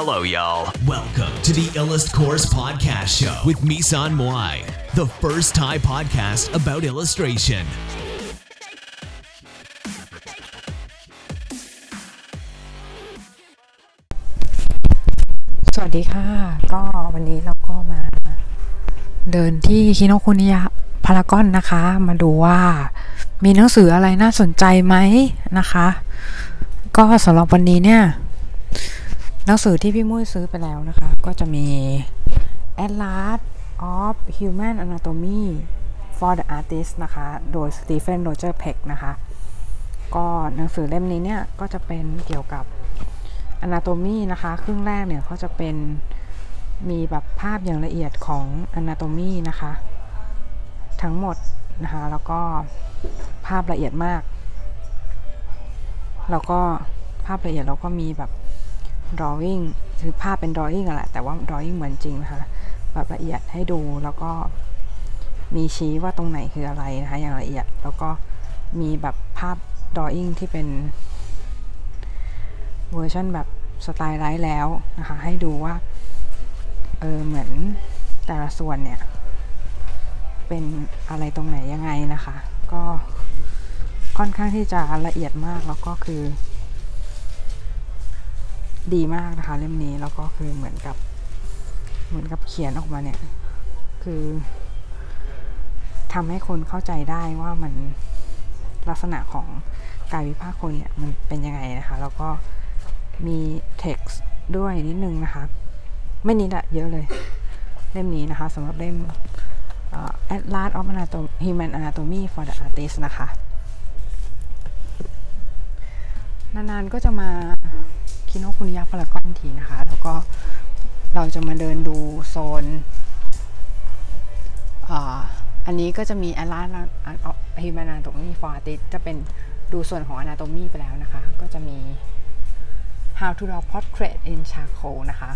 Hello, y'all. Welcome to the Illust Course Podcast Show with Misan Moai, the first Thai podcast about illustration. สวัสดีค่ะ ก็วันนี้เราก็มา เดินที่คิโนคุนิยะพารากอนนะคะ มาดูว่ามีหนังสืออะไรน่าสนใจไหมนะคะ ก็สำหรับวันนี้เนี่ย หนังสือที่พี่มุ้ยซื้อไปแล้วนะคะ ก็จะมี Atlas of Human Anatomy for the Artist นะคะ โดย Stephen Roger Peck นะคะ ก็หนังสือเล่มนี้เนี่ย ก็จะเป็นเกี่ยวกับ Anatomy นะคะ ครึ่งแรกเนี่ยเขาจะเป็นมีแบบภาพอย่างละเอียดของ Anatomy นะคะ ทั้งหมดนะคะ แล้วก็ภาพละเอียดมาก แล้วก็ภาพละเอียดแล้วก็มีแบบ drawing คือภาพเป็น drawing อะแหละแต่ว่า drawing เหมือนจริงนะคะแบบละเอียดให้ดูแล้วก็มีชี้ว่าตรงไหนคืออะไรนะคะอย่างละเอียด แล้วก็มีแบบภาพ drawing ที่เป็นเวอร์ชันแบบ stylized แล้วนะคะให้ดูว่าเออเหมือนแต่ละส่วนเนี่ยเป็นอะไรตรงไหนยังไงนะคะ ก็ค่อนข้างที่จะละเอียดมากแล้วก็คือ ดีมากนะคะเล่มนี้แล้วก็คือเหมือนกับ เหมือนกับเขียนออกมาเนี่ย คือทำให้คนเข้าใจได้ว่ามันลักษณะของกายวิภาคคนเนี่ยมันเป็นยังไงนะคะ แล้วก็มี text ด้วยนิดนึงนะคะ ไม่นิดอะเยอะเลย เล่มนี้นะคะสำหรับเล่ม Atlas of Anatomy Human Anatomy for the Artist นะคะ นานๆก็จะมา คิโนคุนิยะพารากอนทีนะคะ แล้วก็เราจะมาเดินดูโซนอันนี้ก็จะมี Atlas of Human Anatomy for Artist จะเป็นดูส่วนของ Anatomy ไปแล้วนะคะ ก็จะมี How to Draw Portrait in Charcoal นะคะ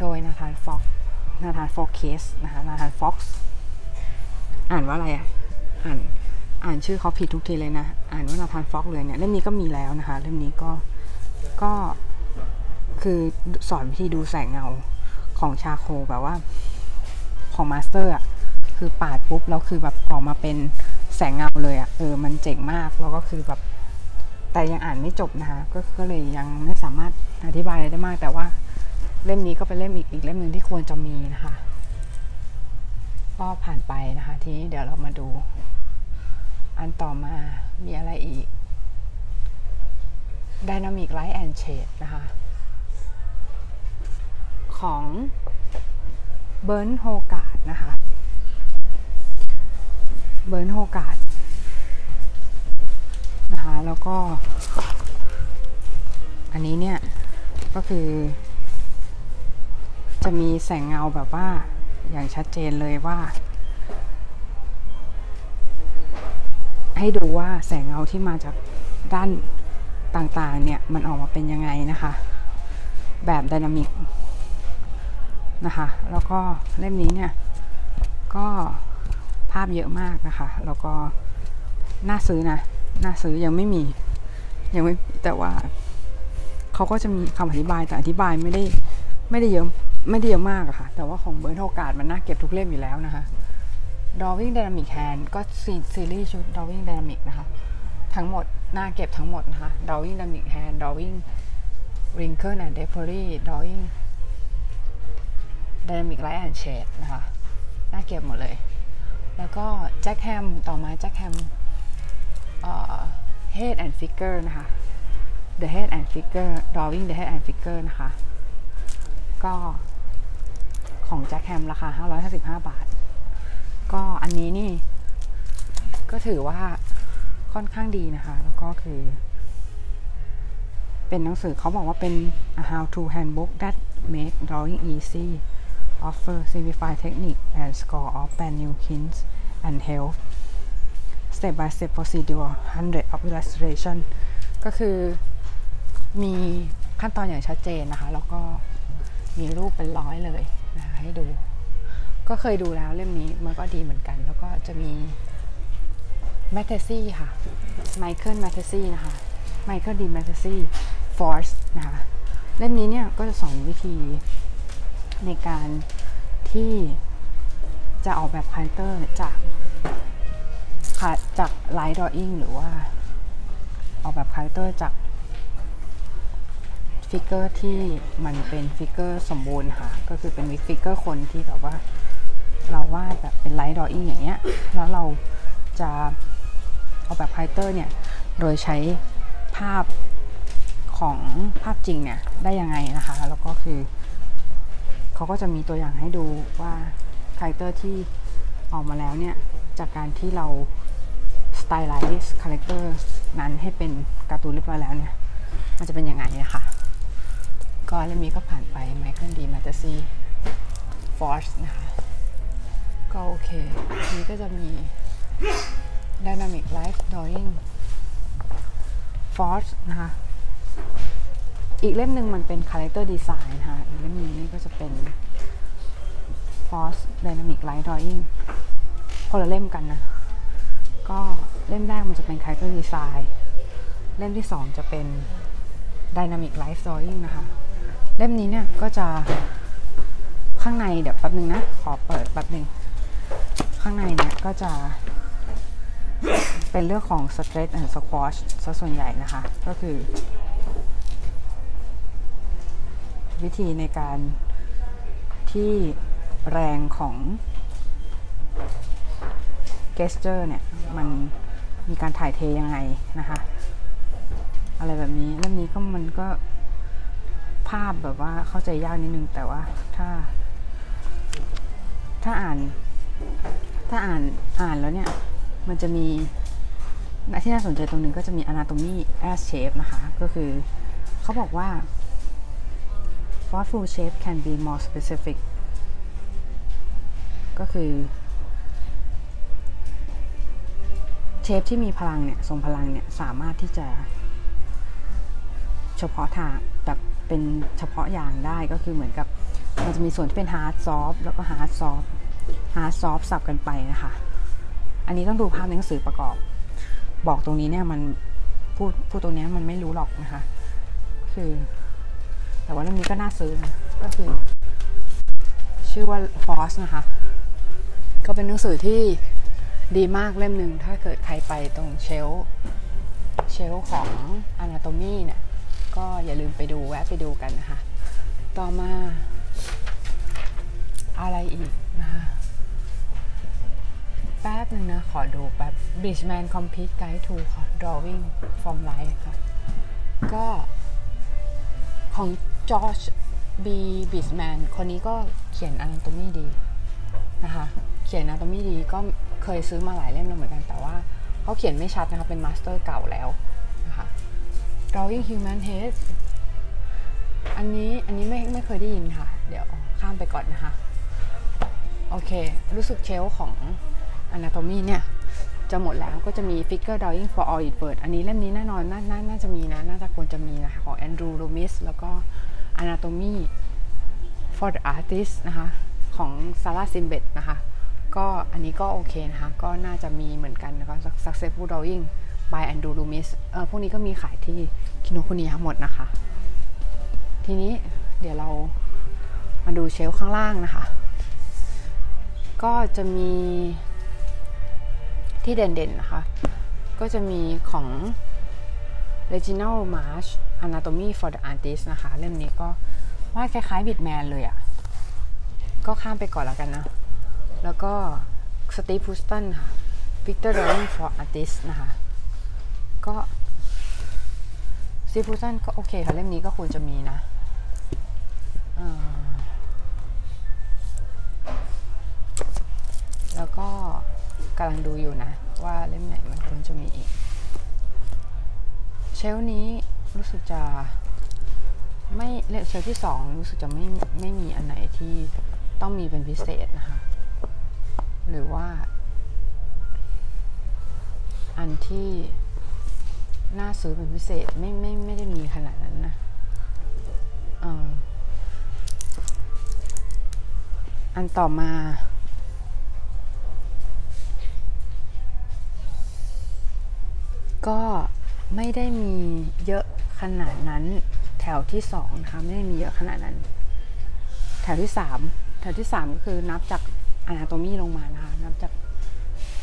โดยนาธานฟ็อกนาธานฟ็อกเคสนะคะนาธานฟ็อกซ์อ่านว่าอะไรอะ อ่านอ่านชื่อเขาผิดทุกทีเลยนะ อ่านว่านาธานฟ็อกเลยเนี่ย เล่มนี้ก็มีแล้วนะคะ เล่มนี้ก็ ก็คือสอนวิธีดูแสงเงาของ charcoal แบบว่า ของ master อะคือปาดปุ๊บแล้วคือแบบออกมาเป็นแสงเงาเลยอะเออมันเจ๋งมากแล้วก็คือแบบ แต่ยังอ่านไม่จบนะคะก็ก็เลยยังไม่สามารถอธิบายอะไรได้มาก แต่ว่าเล่มนี้ก็เป็นเล่มอีกอีกเล่มหนึ่งที่ควรจะมีนะคะ ก็ผ่านไปนะคะ ทีนี้เดี๋ยวเรามาดู อันต่อมามีอะไรอีก Dynamic Light and Shade นะคะ ของเบิร์นโฮกาดนะคะเบิร์นโฮกาดนะคะ แล้วก็ อันนี้เนี่ย ก็คือ จะมีแสงเงาแบบว่าอย่างชัดเจนเลยว่า ให้ดูว่าแสงเงาที่มาจากด้าน ต่างๆเนี่ยมันออกมาเป็นยังไงนะคะ แบบไดนามิกนะคะ แล้วก็เล่มนี้เนี่ยก็ภาพเยอะมากนะคะ แล้วก็น่าซื้อนะ น่าซื้อยังไม่มี ยังไม่แต่ว่าเขาก็จะมีคำอธิบายแต่อธิบายไม่ได้ไม่ได้เยอะไม่ได้เยอะมากอะค่ะ แต่ว่าของเบิร์นโอกาสมันน่าเก็บทุกเล่มอยู่แล้วนะคะ Drawing Dynamic Hand ก็ซีซีรีส์ชุด Drawing Dynamic นะคะ ทั้งหมดหน่าเก็บทั้งหมดนะคะ Drawing Dynamic Hand Drawing Wrinkle and Drapery Drawing Dynamic Light and Shade นะคะ หน่าเก็บหมดเลย แล้วก็แจ็คแฮมต่อมาแจ็คแฮม Head and Figure นะคะ The Head and Figure Drawing the Head and Figure นะคะ ก็ของแจ็คแฮมราคา 555 บาท ก็อันนี้นี่ ก็ถือว่า ค่อนข้างดีนะคะ แล้วก็คือ เป็นหนังสือเขาบอกว่าเป็น a how to handbook that make drawing easy offer simplified technique and score of brand new hints and help step by step procedure 100 of illustration ก็คือมีขั้นตอนอย่างชัดเจนนะคะ แล้วก็มีรูปเป็นร้อยเลยนะคะให้ดู ก็เคยดูแล้วเล่มนี้มันก็ดีเหมือนกัน แล้วก็จะมี แมทเทซี่ค่ะไมเคิลแมทเทซี่นะคะไมเคิลดีแมทเทซี่ Force นะคะเล่มนี้เนี่ยก็จะสอนวิธีในการที่จะออกแบบคาแรคเตอร์จากจาก life drawing หรือว่าออกแบบคาแรคเตอร์จากfigure ที่มันเป็น figure สมบูรณ์ค่ะ ก็คือเป็น figure คนที่แบบว่า เราวาดแบบเป็น life drawing อย่างเงี้ย แล้วเราจะ ออกแบบคาแรคเตอร์เนี่ยโดยใช้ภาพของภาพจริงเนี่ยได้ยังไงนะคะแล้วก็คือเขาก็จะมีตัวอย่างให้ดูว่าคาแรคเตอร์ที่ออกมาแล้วเนี่ยจากการที่เรา stylizeซ์คาแรคเตอร์นั้นให้เป็นการ์ตูนเรียบร้อยแล้วเนี่ยมันจะเป็นยังไงนะคะก็เล่มนี้ก็ผ่านไปไมเคิลดีแมทเทซี่ Force นะคะก็โอเค นี้ก็จะมี Dynamic Life Drawing Force นะคะ อีกเล่มหนึ่งมันเป็น Character Design นะคะ อีกเล่มนึงนี่ก็จะเป็น Force Dynamic Life Drawing คนละเล่มกันนะ ก็เล่มแรกมันจะเป็น Character Design เล่มที่สองจะเป็น Dynamic Life Drawing นะคะ เล่มนี้เนี่ยก็จะข้างในเดี๋ยวแป๊บนึงนะ ขอเปิดแป๊บนึง ข้างในเนี่ยก็จะ เป็นเรื่องของ stretch and squash ซะส่วนใหญ่นะคะ ก็คือ วิธีในการที่แรงของ gesture เนี่ย มันมีการถ่ายเทยังไงนะคะ อะไรแบบนี้เล่มนี้ก็มันก็ภาพแบบว่าเข้าใจยากนิดนึง แต่ว่าถ้า ถ้าอ่าน ถ้าอ่านอ่านแล้วเนี่ย มันจะมีที่น่าสนใจตรงนึงก็จะมี anatomy as shape นะคะ ก็คือเขาบอกว่า thoughtful shape can be more specific ก็คือเชฟที่มีพลังเนี่ยทรงพลังเนี่ยสามารถที่จะ เฉพาะทางแบบเป็นเฉพาะอย่างได้ก็คือเหมือนกับมันจะมีส่วนที่เป็น hard soft แล้วก็ hard soft hard soft สับกันไปนะคะ อันนี้ต้องดูภาพในหนังสือประกอบ บอกตรงนี้เนี่ยมันพูดพูดตรงนี้มันไม่รู้หรอกนะคะ คือ แต่ว่าเรื่องนี้ก็น่าซื้อนะก็คือ ชื่อว่า Force นะคะ ก็เป็นหนังสือที่ดีมากเล่มหนึ่งถ้าเกิดใครไปตรงเชลเชลของ Anatomy เนี่ยก็อย่าลืมไปดูแวะไปดูกันนะคะ ต่อมาอะไรอีกนะคะ แป๊บหนึ่งนะ ขอดูแป๊บ Bridgeman Complete Guide to Drawing from Life ค่ะ ก็ของ George B. Bridgeman คนนี้ก็เขียน Anatomy ดีนะคะ เขียน Anatomy ดีก็เคยซื้อมาหลายเล่มแล้วเหมือนกัน แต่ว่าเขาเขียนไม่ชัดนะคะ เป็นมาสเตอร์เก่าแล้วนะคะ Drawing Human Head อันนี้อันนี้ไม่ไม่เคยได้ยินค่ะ เดี๋ยวข้ามไปก่อนนะคะ โอเค รู้สึกเชลของ Anatomy เนี่ยจะหมดแล้วก็จะมี Figure Drawing for All It Word อันนี้เล่มนี้แน่นอนน่านาน่าจะมีนะ น่าจะควรจะมีนะคะของ Andrew Loomis แล้วก็ Anatomy for the Artist นะคะ ของ Sarah Simbet นะคะ ก็อันนี้ก็โอเคนะคะ ก็น่าจะมีเหมือนกันนะคะ Successful Drawing by Andrew Loomis เออพวกนี้ก็มีขายที่คิโนคุนิยะหมดนะคะ ทีนี้เดี๋ยวเรามาดูเชลข้างล่างนะคะ ก็จะมี ที่เด่นๆนะคะ ก็จะมีของ Reginald Marsh Anatomy for the Artist นะคะ เล่มนี้ก็วาดคล้ายๆบิดแมนเลยอะ่ะ ก็ข้ามไปก่อนแล้วกันนะ แล้วก็ Steve Houston ค่ะ Picture Drawing for Artists นะคะ ก็ซีฟูซันก็โอเคค่ะ เล่มนี้ก็ควรจะมีนะแล้วก็ กำลังดูอยู่นะ ว่าเล่มไหนมันควรจะมีอีก เชลนี้รู้สึกจะไม่เล่มเชลที่สองรู้สึกจะไม่ไม่มีอันไหนที่ต้องมีเป็นพิเศษนะคะ หรือว่า อันที่น่าซื้อเป็นพิเศษไม่ไม่ไม่ได้มีขนาดนั้นนะอันต่อมา ก็ไม่ได้มีเยอะขนาดนั้น แถวที่สองนะคะไม่ได้มีเยอะขนาดนั้น แถวที่สามแถวที่สามก็คือนับจากอนาโตมีลงมานะคะนับจาก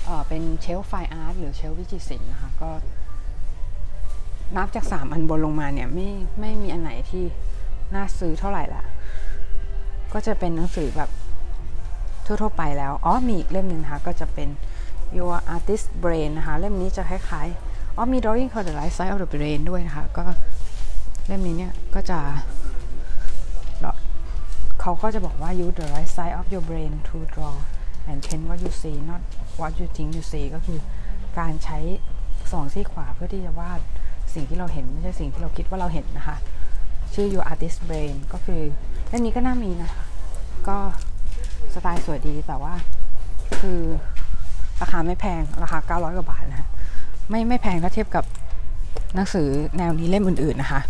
เเป็นเชลฟ์ไฟอาร์ตหรือเชลฟ์วิจิตรศิลป์นะคะก็นับจากสามอันบนลงมาเนี่ยไม่ไม่มีอันไหนที่น่าซื้อเท่าไหร่ละก็จะเป็นหนังสือแบบทั่วๆไปแล้ว อ๋อมีอีกเล่มหนึ่งนะคะก็จะเป็น Your Artist Brain นะคะ เล่มนี้จะคล้ายๆ อ๋อมี Drawing for the Life Side of the Brain ด้วยนะคะ ก็เล่มนี้เนี่ย ก็จะ เขาก็จะบอกว่า use the right side of your brain to draw and paint what you see not what you think you see ก็คือการใช้สองซี่ขวาเพื่อที่จะวาดสิ่งที่เราเห็น ไม่ใช่สิ่งที่เราคิดว่าเราเห็นนะคะ ชื่อ your artist brain ก็คือเล่มนี้ก็น่ามีนะ ก็สไตล์สวยดีแต่ว่า คือราคาไม่แพง ราคา 900 กว่าบาทนะ ไม่ไม่แพงถ้าเทียบกับหนังสือแนวนี้เล่มอื่นๆนะคะ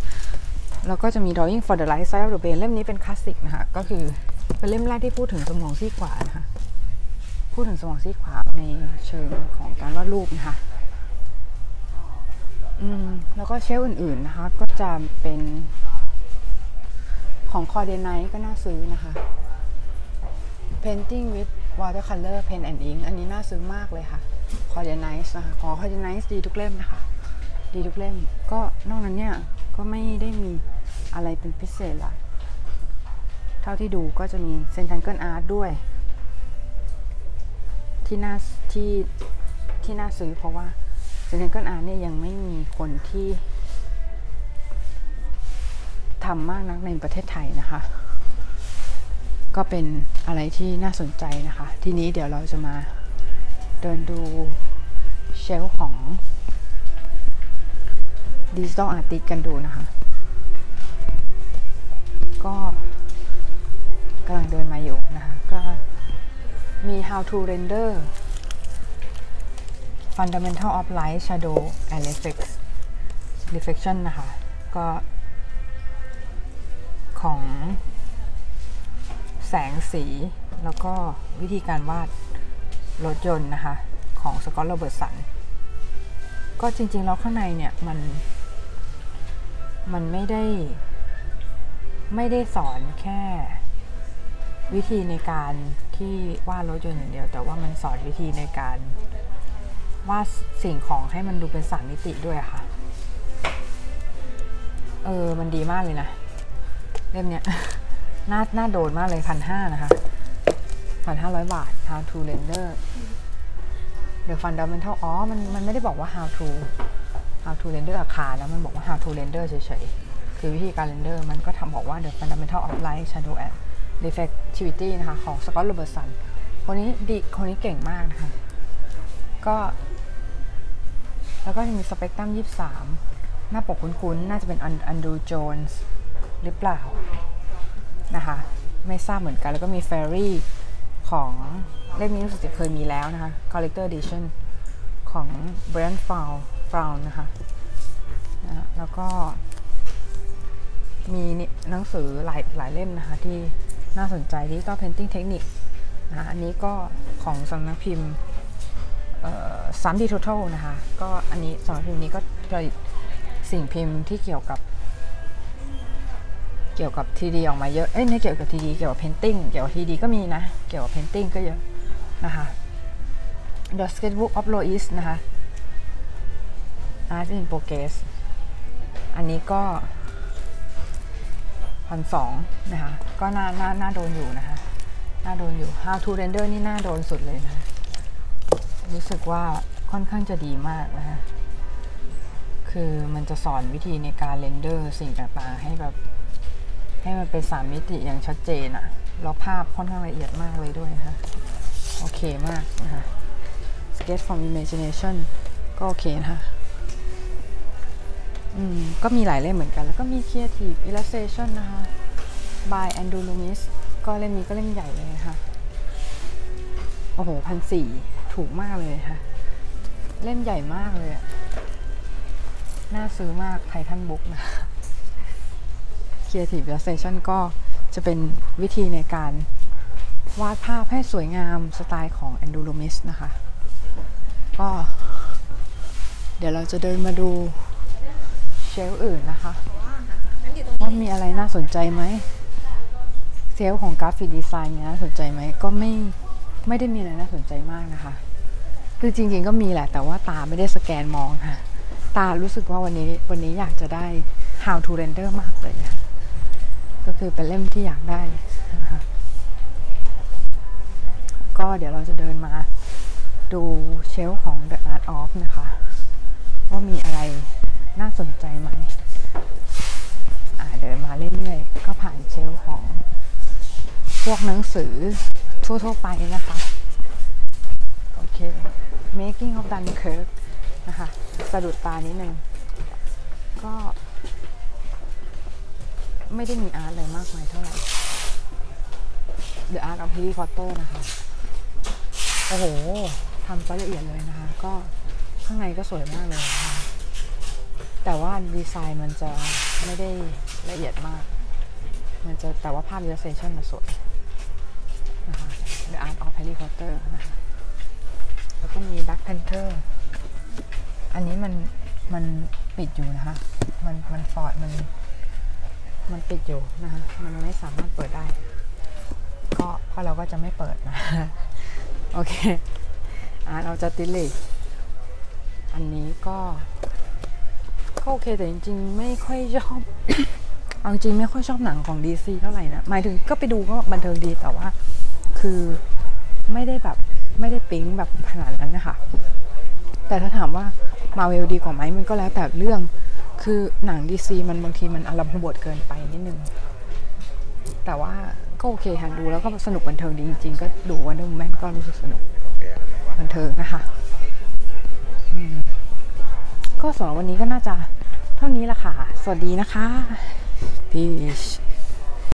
แล้วก็จะมี Drawing for the Light Side of the Brain เล่มนี้เป็นคลาสสิกนะคะ ก็คือเป็นเล่มแรกที่พูดถึงสมองซีกขวานะคะ พูดถึงสมองซีกขวาในเชิงของการวาดรูปนะคะ อืม แล้วก็เชลฟ์อื่นๆนะคะ ก็จะเป็นของคอเดนไนก็น่าซื้อนะคะ Painting with Watercolor Pen and Ink อันนี้น่าซื้อมากเลยค่ะ c o r d i n i z e นะคะขอ c o r d i n i z e ดีทุกเล่มนะคะ ดีทุกเล่ม ก็นอกนั้นเนี่ย ก็ไม่ได้มีอะไรเป็นพิเศษละเท่าที่ดูก็จะมี c e n t a n g l e Art ด้วย ที่น่าที่ที่น่าซื้อเพราะว่า c e n t a n g l e Art เนี่ยยังไม่มีคนที่ทำมากนักในประเทศไทยนะคะ ก็เป็นอะไรที่น่าสนใจนะคะ ทีนี้เดี๋ยวเราจะมาเดินดู เชลของดิจิตอลอาร์ติสกันดูนะคะ ก็กำลังเดินมาอยู่นะคะ ก็มี how to render fundamental of light shadow and effects reflection นะคะ ก็ของแสงสีแล้วก็วิธีการวาดรถยนต์นะคะ ของสกอตโรเบิร์ตสันก็จริง ๆ แล้วข้างในเนี่ยมัน มันไม่ได้ ไม่ได้สอนแค่วิธีในการที่วาดรถยนต์อย่างเดียว แต่ว่ามันสอนวิธีในการวาดสิ่งของให้มันดูเป็นสามมิติด้วยค่ะ เออ มันดีมากเลยนะ เล่มเนี้ยน่าน่าโดนมากเลยพันห้านะคะพันห้าร้อยบาท how to render the fundamental อ๋อ มันมันไม่ได้บอกว่า how to how to render อาคารนะมันบอกว่า how to render เฉยๆ คือวิธีการ render มันก็ทำบอกว่า the fundamental of light shadow and reflectivity นะคะ ของ Scott Robertson คนนี้ดีคนนี้เก่งมากนะคะ ก็ แล้วก็มีสเปกตรัม23 หน้าปกคุ้นๆ น่าจะเป็นอันดูโจนส์หรือเปล่า นะคะ ไม่ทราบเหมือนกัน แล้วก็มี Fairy ของ เล่มนี้รู้สึกจะเคยมีแล้วนะคะ Collector Edition ของ Brian Frown Frown นะคะนะแล้วก็มีหนังสือหลายหลายเล่มนะคะ ที่น่าสนใจที่ก็ Painting Technique นะอันนี้ก็ของสำนักพิมพ์3dtotal นะคะ ก็อันนี้สำนักพิมพ์นี้ก็ผลิตสิ่งพิมพ์ที่เกี่ยวกับ เกี่ยวกับ3D ออกมาเยอะ เอ้ยไม่เกี่ยวกับ3D เกี่ยวกับ painting เกี่ยวกับ3D ก็มีนะ เกี่ยวกับ painting ก็เยอะ นะคะ The Sketchbook of Loish นะคะ Art in Progress อันนี้ก็พันสองนะคะ ก็น่าน่าน่าโดนอยู่นะคะ น่าโดนอยู่ How to Render นี่น่าโดนสุดเลยนะ รู้สึกว่าค่อนข้างจะดีมากนะคะ คือมันจะสอนวิธีในการเรนเดอร์สิ่งต่างๆ ให้แบบให้มันเป็นสามมิติอย่างชัดเจนอะแล้วภาพค่อนข้างละเอียดมากเลยด้วยนะคะ โอเคมากนะคะ Sketch from Imagination ก็โอเคนะคะอืมก็มีหลายเล่มเหมือนกัน แล้วก็มี Creative Illustration นะคะ by Andrew Loomis ก็เล่มนี้ก็เล่มใหญ่เลยนะคะโอ้โหพันสี่ถูกมากเลยค่ะ เล่มใหญ่มากเลยอะน่าซื้อมากไททันบุ๊กนะคะ Creative Illustration ก็จะเป็นวิธีในการ วาดภาพให้สวยงามสไตล์ของ Andrew Loomis นะคะ ก็ เดี๋ยวเราจะเดินมาดูเชลฟ์อื่นนะคะ ว่ามีอะไรน่าสนใจไหมเซลล์ของกราฟิกดีไซน์เนี่ยน่าสนใจไหมก็ไม่ไม่ได้มีอะไรน่าสนใจมากนะคะ คือจริงๆก็มีแหละ แต่ว่าตาไม่ได้สแกนมองค่ะ ตารู้สึกว่าวันนี้วันนี้อยากจะได้ how to render มากเลยอะก็คือเป็นเล่มที่อยากได้นะคะ ก็เดี๋ยวเราจะเดินมาดูเชลของ The Art of นะคะ ว่ามีอะไรน่าสนใจไหมอ่าเดินมาเรื่อยๆ ก็ผ่านเชลของ พวกหนังสือทั่วๆไปนะคะ โอเค making of Dunkirk นะคะสะดุดตานิดนึง ก็ไม่ได้มีอาร์ตอะไรมากมายเท่าไหร่ The Art of Harry Potter นะคะ โอ้โหทำซะละเอียดเลยนะคะ ก็ข้างในก็สวยมากเลยนะคะแต่ว่าดีไซน์มันจะไม่ได้ละเอียดมาก มันจะแต่ว่าภาพ illustration มันสวยนะคะ The Art of Harry Potter นะคะแล้วก็มี Black Panther อันนี้มันมันปิดอยู่นะคะ มันมันฟอร์ดมันมันปิดอยู่นะคะ มันไม่สามารถเปิดได้ ก็ก็เราก็จะไม่เปิดนะ โอเคอ่าเราจะติลิกอันนี้ก็ก็โอเคแต่จริง ๆ ไม่ค่อยชอบเอาจริงๆไม่ค่อยชอบหนังของ DC เท่าไหร่นะหมายถึงก็ไปดูก็บันเทิงดีแต่ว่า คือไม่ได้แบบไม่ได้ปิ๊งแบบขนาดนั้นนะคะแต่ถ้าถามว่ามาเวลดีกว่าไหมมันก็แล้วแต่เรื่องคือหนัง DC มันบางทีมันอารมณ์บทเกินไปนิดนึงแต่ว่า ก็โอเคค่ะดูแล้วก็สนุกบันเทิงดีจริงๆก็ดู Wonder Woman ก็รู้สึกสนุกบันเทิงนะคะก็สำหรับวันนี้ก็น่าจะเท่านี้ละค่ะ สวัสดีนะคะ Peace